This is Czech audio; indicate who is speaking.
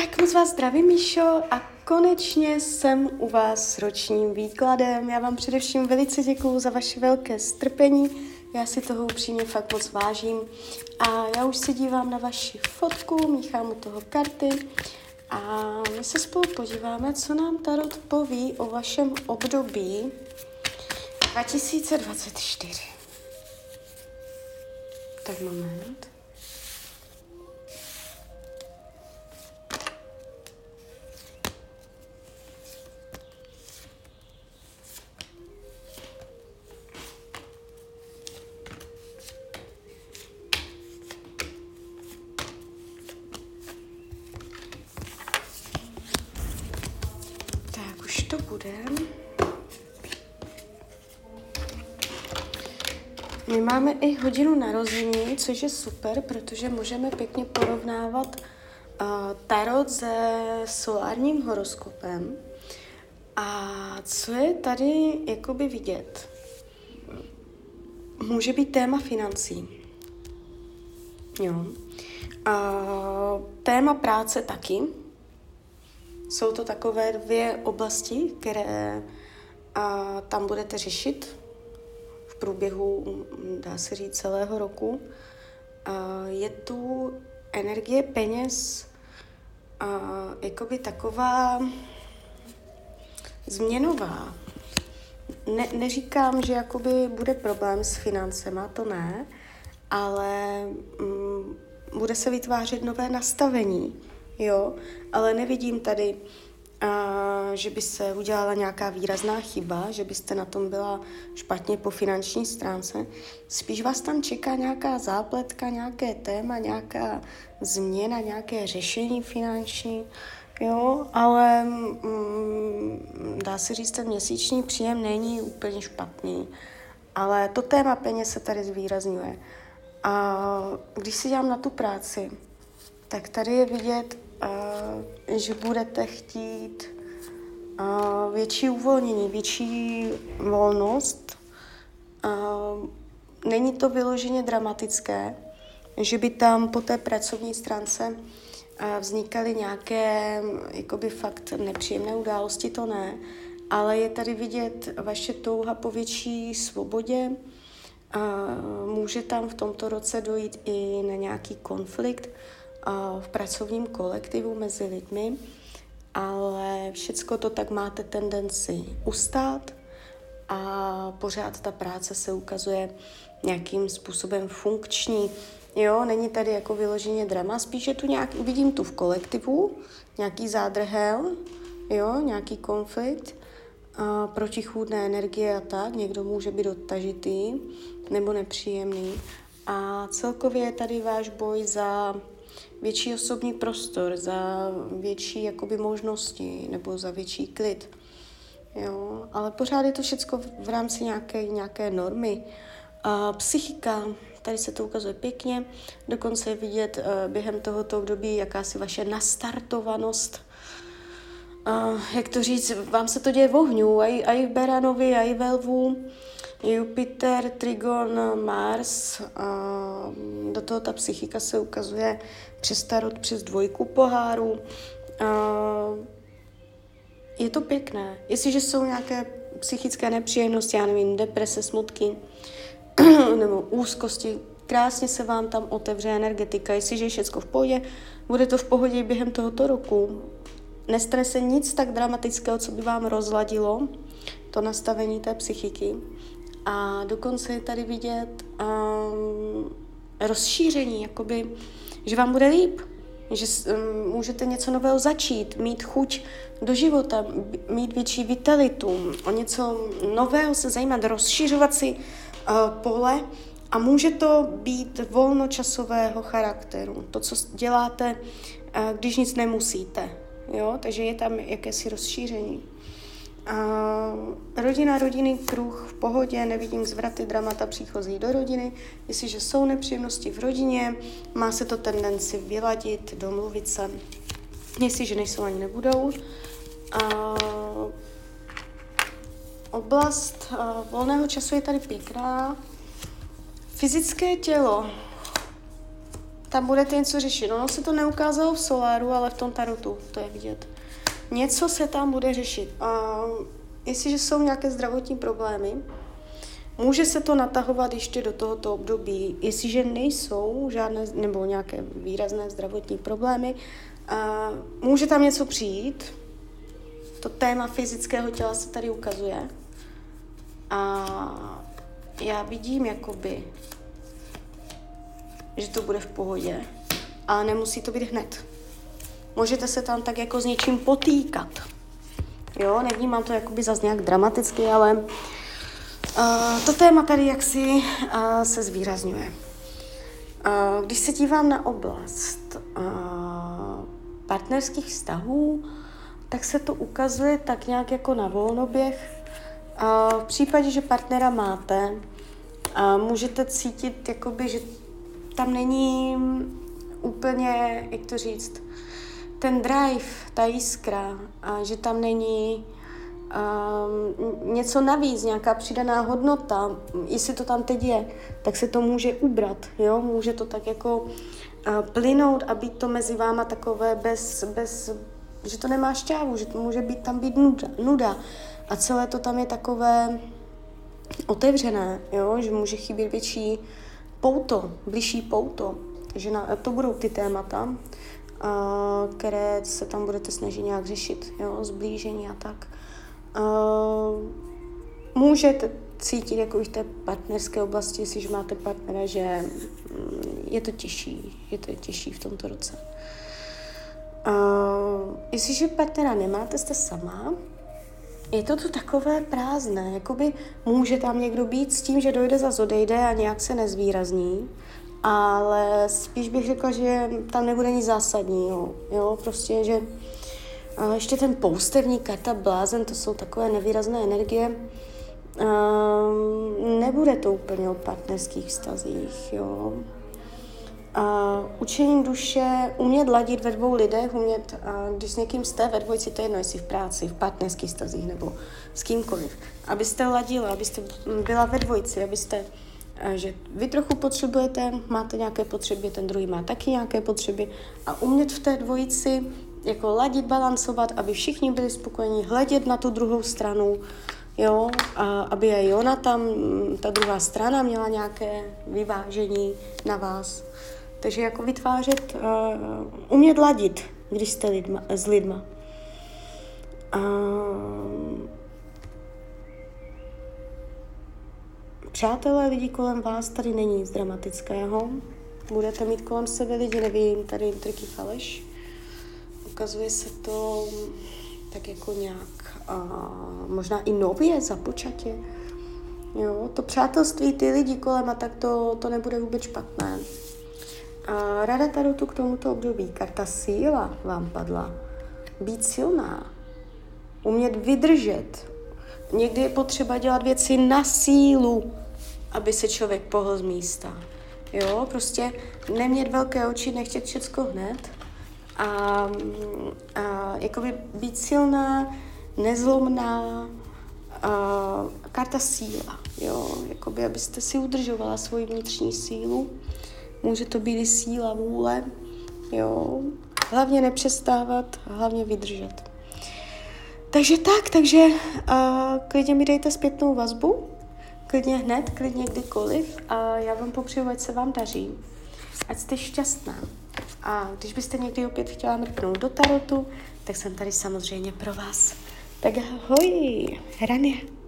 Speaker 1: Tak moc vás zdravím, Míšo, a konečně jsem u vás s ročním výkladem. Já vám především velice děkuju za vaše velké strpení, já si toho upřímně fakt moc vážím. A já už se dívám na vaši fotku, míchám u toho karty a my se spolu podíváme, co nám Tarot poví o vašem období 2024. Tak moment. To bude. My máme i hodinu narození, což je super, protože můžeme pěkně porovnávat uh, tarot se solárním horoskopem. A co je tady jakoby vidět? Může být téma financí. Jo. Uh, téma práce taky, jsou to takové dvě oblasti, které a, tam budete řešit v průběhu, dá se říct, celého roku. A, je tu energie peněz a, jakoby taková změnová. Ne, neříkám, že jakoby bude problém s financema, to ne, ale mm, bude se vytvářet nové nastavení jo, ale nevidím tady, a, že by se udělala nějaká výrazná chyba, že byste na tom byla špatně po finanční stránce. Spíš vás tam čeká nějaká zápletka, nějaké téma, nějaká změna, nějaké řešení finanční, jo, ale mm, dá se říct, ten měsíční příjem není úplně špatný, ale to téma peněz se tady zvýrazňuje. A když si dělám na tu práci, tak tady je vidět že budete chtít větší uvolnění, větší volnost. Není to vyloženě dramatické, že by tam po té pracovní stránce vznikaly nějaké jakoby fakt nepříjemné události, to ne, ale je tady vidět vaše touha po větší svobodě, může tam v tomto roce dojít i na nějaký konflikt, v pracovním kolektivu mezi lidmi, ale všecko to tak máte tendenci ustát a pořád ta práce se ukazuje nějakým způsobem funkční. Jo, není tady jako vyloženě drama, spíš je tu nějak, vidím tu v kolektivu, nějaký zádrhel, jo, nějaký konflikt, a protichůdné energie a tak, někdo může být odtažitý nebo nepříjemný. A celkově je tady váš boj za větší osobní prostor, za větší jakoby možnosti nebo za větší klid. Jo, ale pořád je to všechno v rámci nějaké, nějaké normy. A psychika, tady se to ukazuje pěkně, dokonce je vidět uh, během tohoto období jakási vaše nastartovanost. Uh, jak to říct, vám se to děje v ohňu, i, i v Beranovi, i ve Lvu. Jupiter, Trigon, Mars, a do toho ta psychika se ukazuje přes tarot, přes dvojku poháru. Je to pěkné. Jestliže jsou nějaké psychické nepříjemnosti, já nevím, deprese, smutky nebo úzkosti, krásně se vám tam otevře energetika. Jestliže je všechno v pohodě, bude to v pohodě během tohoto roku. Nestane se nic tak dramatického, co by vám rozladilo to nastavení té psychiky. A dokonce je tady vidět um, rozšíření, jakoby, že vám bude líp, že um, můžete něco nového začít, mít chuť do života, mít větší vitalitu, o něco nového se zajímat, rozšiřovat si uh, pole a může to být volnočasového charakteru. To, co děláte, uh, když nic nemusíte. Jo? Takže je tam jakési rozšíření. A rodina, rodinný kruh v pohodě, nevidím zvraty, dramata příchozí do rodiny. Jestliže jsou nepříjemnosti v rodině, má se to tendenci vyladit, domluvit se. Jestliže nejsou ani nebudou. A oblast a volného času je tady pěkná. Fyzické tělo. tam budete něco řešit. Ono se to neukázalo v soláru, ale v tom tarotu, to je vidět. Něco se tam bude řešit. A jestliže jsou nějaké zdravotní problémy, může se to natahovat ještě do tohoto období. Jestliže nejsou žádné nebo nějaké výrazné zdravotní problémy, a může tam něco přijít. To téma fyzického těla se tady ukazuje. A já vidím jakoby, že to bude v pohodě, ale nemusí to být hned. Můžete se tam tak jako s něčím potýkat. Jo, nevnímám to jakoby zase nějak dramaticky, ale uh, to téma tady jaksi uh, se zvýrazňuje. Uh, když se dívám na oblast uh, partnerských vztahů, tak se to ukazuje tak nějak jako na volnoběh. Uh, v případě, že partnera máte, uh, můžete cítit, jakoby, že tam není úplně, jak to říct, ten drive, ta jiskra, a že tam není um, něco navíc, nějaká přidaná hodnota, jestli to tam teď je, tak se to může ubrat, jo, může to tak jako uh, plynout a být to mezi váma takové bez, bez, že to nemá šťávu, že to může být tam být nuda, nuda. A celé to tam je takové otevřené, jo, že může chybět větší pouto, bližší pouto, takže na, to budou ty témata které se tam budete snažit nějak řešit, jo, zblížení a tak. Můžete cítit jako v té partnerské oblasti, jestliže máte partnera, že mm, je to těžší, je to těžší v tomto roce. Jestliže partnera nemáte, jste sama, je to tu takové prázdné, jakoby může tam někdo být s tím, že dojde za odejde a nějak se nezvýrazní, ale spíš bych řekla, že tam nebude nic zásadního, jo, prostě, že a ještě ten poustevní karta blázen, to jsou takové nevýrazné energie, um, nebude to úplně o partnerských vztazích, jo. A učení duše, umět ladit ve dvou lidech, umět, a když s někým jste ve dvojici, to je jedno, jestli v práci, v partnerských vztazích nebo s kýmkoliv, abyste ladila, abyste byla ve dvojici, abyste že vy trochu potřebujete, máte nějaké potřeby, ten druhý má taky nějaké potřeby a umět v té dvojici jako ladit, balancovat, aby všichni byli spokojení, hledět na tu druhou stranu, jo, a aby i ona tam, ta druhá strana měla nějaké vyvážení na vás. Takže jako vytvářet, uh, umět ladit, když jste lidma, s lidma. Uh, Přátelé, lidi kolem vás, tady není nic dramatického. Budete mít kolem sebe lidi, nevím, tady trky faleš. Ukazuje se to tak jako nějak, a možná i nově, započatě. Jo, to přátelství, ty lidi kolem a tak to, to nebude vůbec špatné. A rada Tarotu k tomuto období. Karta síla vám padla. Být silná. Umět vydržet. Někdy je potřeba dělat věci na sílu aby se člověk pohl z místa. Jo, prostě nemět velké oči, nechtět všecko hned a, a jakoby být silná, nezlomná, a, karta síla, jo, jakoby abyste si udržovala svoji vnitřní sílu. Může to být i síla vůle, jo, hlavně nepřestávat, hlavně vydržet. Takže tak, takže uh, klidně mi dejte zpětnou vazbu, klidně hned, klidně kdykoliv a já vám popřeju, ať se vám daří, ať jste šťastná. A když byste někdy opět chtěla mrknout do tarotu, tak jsem tady samozřejmě pro vás. Tak ahoj, Rania.